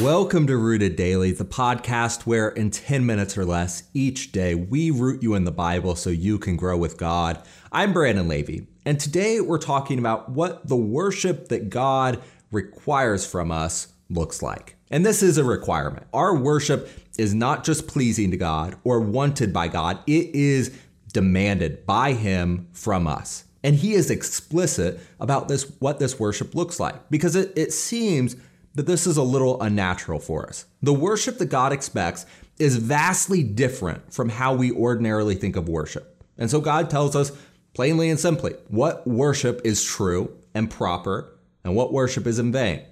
Welcome to Rooted Daily, the podcast where in 10 minutes or less each day we root you in the Bible so you can grow with God. I'm Brandon Levy, and today we're talking about what the worship that God requires from us looks like. And this is a requirement. Our worship is not just pleasing to God or wanted by God, it is demanded by Him from us. And He is explicit about this, what this worship looks like, because it, it seems that this is a little unnatural for us. The worship that God expects is vastly different from how we ordinarily think of worship. And so God tells us plainly and simply what worship is true and proper and what worship is in vain.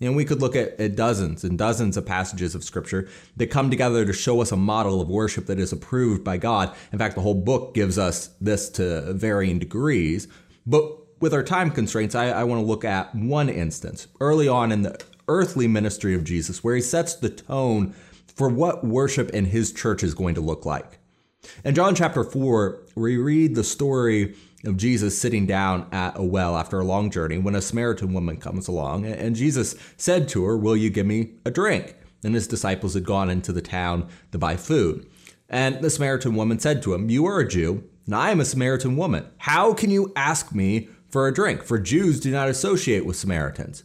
And we could look at, at, dozens and dozens of passages of scripture that come together to show us a model of worship that is approved by God. In fact, the whole book gives us this to varying degrees. But with our time constraints, I, I want to look at one instance early on in the earthly ministry of Jesus, where he sets the tone for what worship in his church is going to look like. In John chapter 4, we read the story of Jesus sitting down at a well after a long journey when a Samaritan woman comes along, and Jesus said to her, Will you give me a drink? And his disciples had gone into the town to buy food. And the Samaritan woman said to him, You are a Jew, and I am a Samaritan woman. How can you ask me for a drink? For Jews do not associate with Samaritans.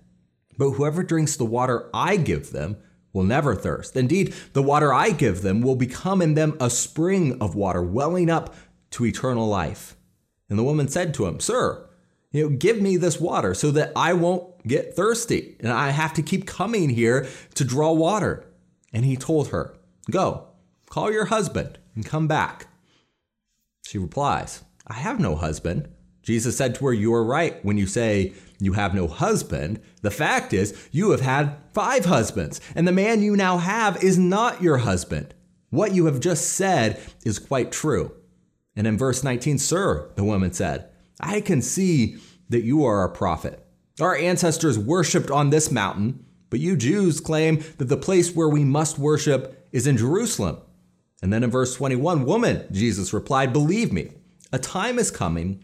But whoever drinks the water I give them will never thirst. Indeed, the water I give them will become in them a spring of water welling up to eternal life. And the woman said to him, Sir, you know, give me this water so that I won't get thirsty and I have to keep coming here to draw water. And he told her, Go, call your husband and come back. She replies, I have no husband. Jesus said to her, You are right when you say you have no husband. The fact is, you have had five husbands, and the man you now have is not your husband. What you have just said is quite true. And in verse 19, Sir, the woman said, I can see that you are a prophet. Our ancestors worshiped on this mountain, but you Jews claim that the place where we must worship is in Jerusalem. And then in verse 21, Woman, Jesus replied, Believe me, a time is coming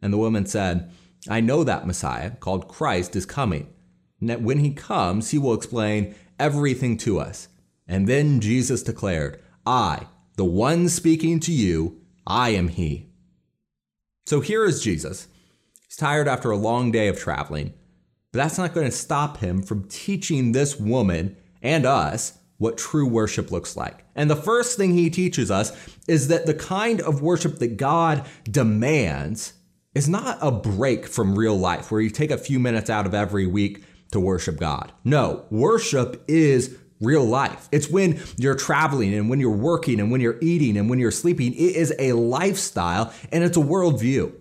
And the woman said, I know that Messiah, called Christ, is coming. And that when he comes, he will explain everything to us. And then Jesus declared, I, the one speaking to you, I am he. So here is Jesus. He's tired after a long day of traveling, but that's not going to stop him from teaching this woman and us what true worship looks like. And the first thing he teaches us is that the kind of worship that God demands is not a break from real life where you take a few minutes out of every week to worship God. No, worship is real life. It's when you're traveling and when you're working and when you're eating and when you're sleeping. It is a lifestyle and it's a worldview.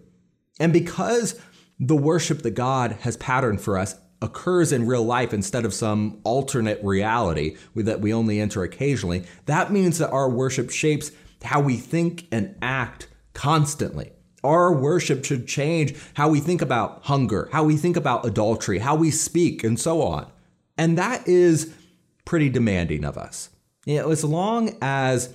And because the worship that God has patterned for us occurs in real life instead of some alternate reality that we only enter occasionally, that means that our worship shapes how we think and act constantly. Our worship should change how we think about hunger, how we think about adultery, how we speak, and so on. And that is pretty demanding of us. You know, as long as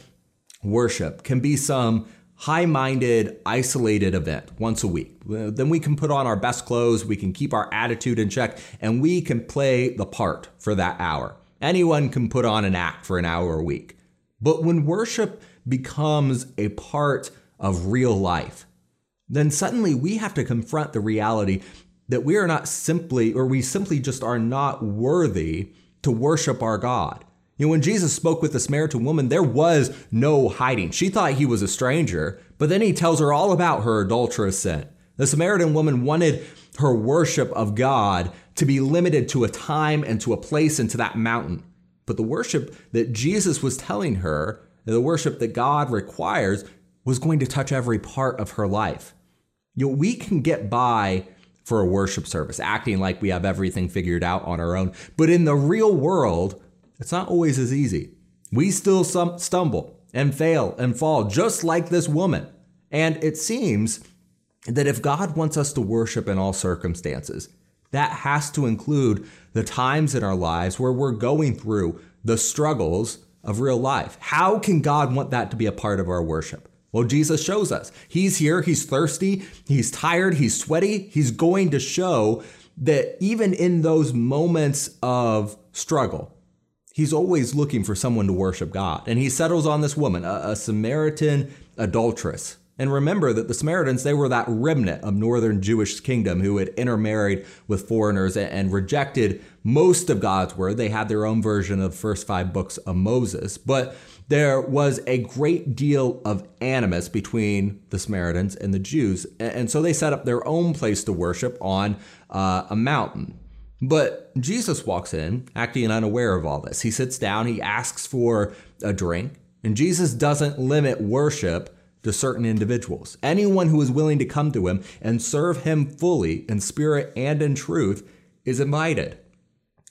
worship can be some high minded, isolated event once a week, then we can put on our best clothes, we can keep our attitude in check, and we can play the part for that hour. Anyone can put on an act for an hour a week. But when worship becomes a part of real life, then suddenly we have to confront the reality that we are not simply, or we simply just are not worthy to worship our God. You know, when Jesus spoke with the Samaritan woman, there was no hiding. She thought he was a stranger, but then he tells her all about her adulterous sin. The Samaritan woman wanted her worship of God to be limited to a time and to a place and to that mountain. But the worship that Jesus was telling her, the worship that God requires, was going to touch every part of her life. You know, we can get by for a worship service, acting like we have everything figured out on our own. But in the real world, it's not always as easy. We still stumble and fail and fall, just like this woman. And it seems that if God wants us to worship in all circumstances, that has to include the times in our lives where we're going through the struggles of real life. How can God want that to be a part of our worship? Well, Jesus shows us. He's here, he's thirsty, he's tired, he's sweaty. He's going to show that even in those moments of struggle, he's always looking for someone to worship God. And he settles on this woman, a, a Samaritan adulteress. And remember that the Samaritans, they were that remnant of northern Jewish kingdom who had intermarried with foreigners and rejected most of God's word. They had their own version of first five books of Moses. But there was a great deal of animus between the Samaritans and the Jews. And so they set up their own place to worship on uh, a mountain. But Jesus walks in, acting unaware of all this. He sits down, he asks for a drink, and Jesus doesn't limit worship to certain individuals. Anyone who is willing to come to him and serve him fully in spirit and in truth is invited.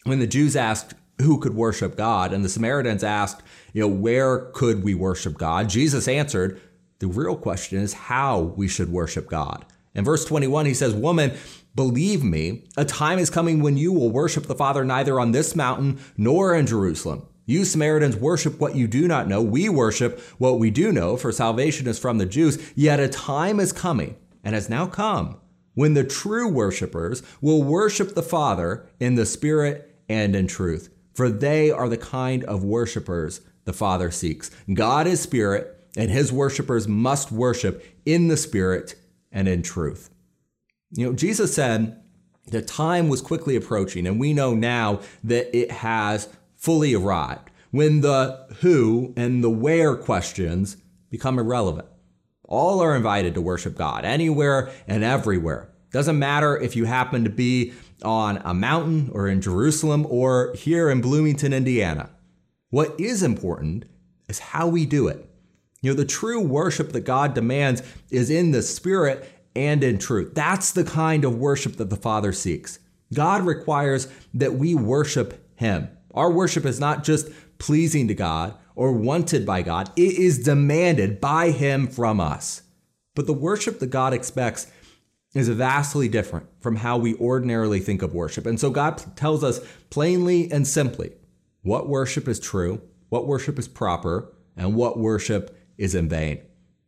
When the Jews asked who could worship God and the Samaritans asked, you know, where could we worship God? Jesus answered, the real question is how we should worship God. In verse 21, he says, Woman, believe me, a time is coming when you will worship the Father neither on this mountain nor in Jerusalem. You Samaritans worship what you do not know. We worship what we do know, for salvation is from the Jews. Yet a time is coming, and has now come, when the true worshipers will worship the Father in the Spirit and in truth. For they are the kind of worshipers the Father seeks. God is Spirit, and his worshipers must worship in the Spirit and in truth. You know, Jesus said the time was quickly approaching, and we know now that it has fully arrived, when the who and the where questions become irrelevant. All are invited to worship God anywhere and everywhere. Doesn't matter if you happen to be on a mountain or in Jerusalem or here in Bloomington, Indiana. What is important is how we do it. You know, the true worship that God demands is in the spirit and in truth. That's the kind of worship that the Father seeks. God requires that we worship Him. Our worship is not just pleasing to God or wanted by God, it is demanded by Him from us. But the worship that God expects is vastly different from how we ordinarily think of worship. And so God tells us plainly and simply what worship is true, what worship is proper, and what worship is in vain.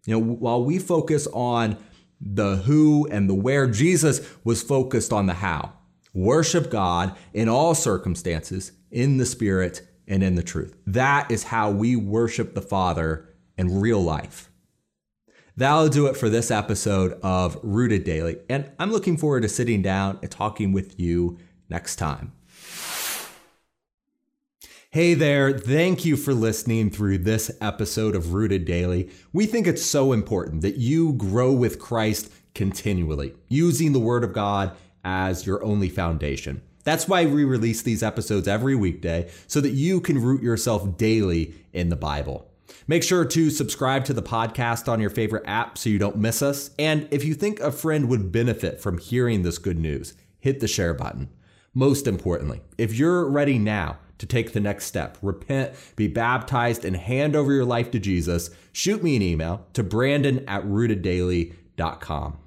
You know, while we focus on the who and the where, Jesus was focused on the how. Worship God in all circumstances, in the Spirit and in the truth. That is how we worship the Father in real life. That'll do it for this episode of Rooted Daily, and I'm looking forward to sitting down and talking with you next time. Hey there, thank you for listening through this episode of Rooted Daily. We think it's so important that you grow with Christ continually, using the Word of God as your only foundation. That's why we release these episodes every weekday so that you can root yourself daily in the Bible. Make sure to subscribe to the podcast on your favorite app so you don't miss us. And if you think a friend would benefit from hearing this good news, hit the share button. Most importantly, if you're ready now to take the next step, repent, be baptized, and hand over your life to Jesus, shoot me an email to brandon at rooteddaily.com.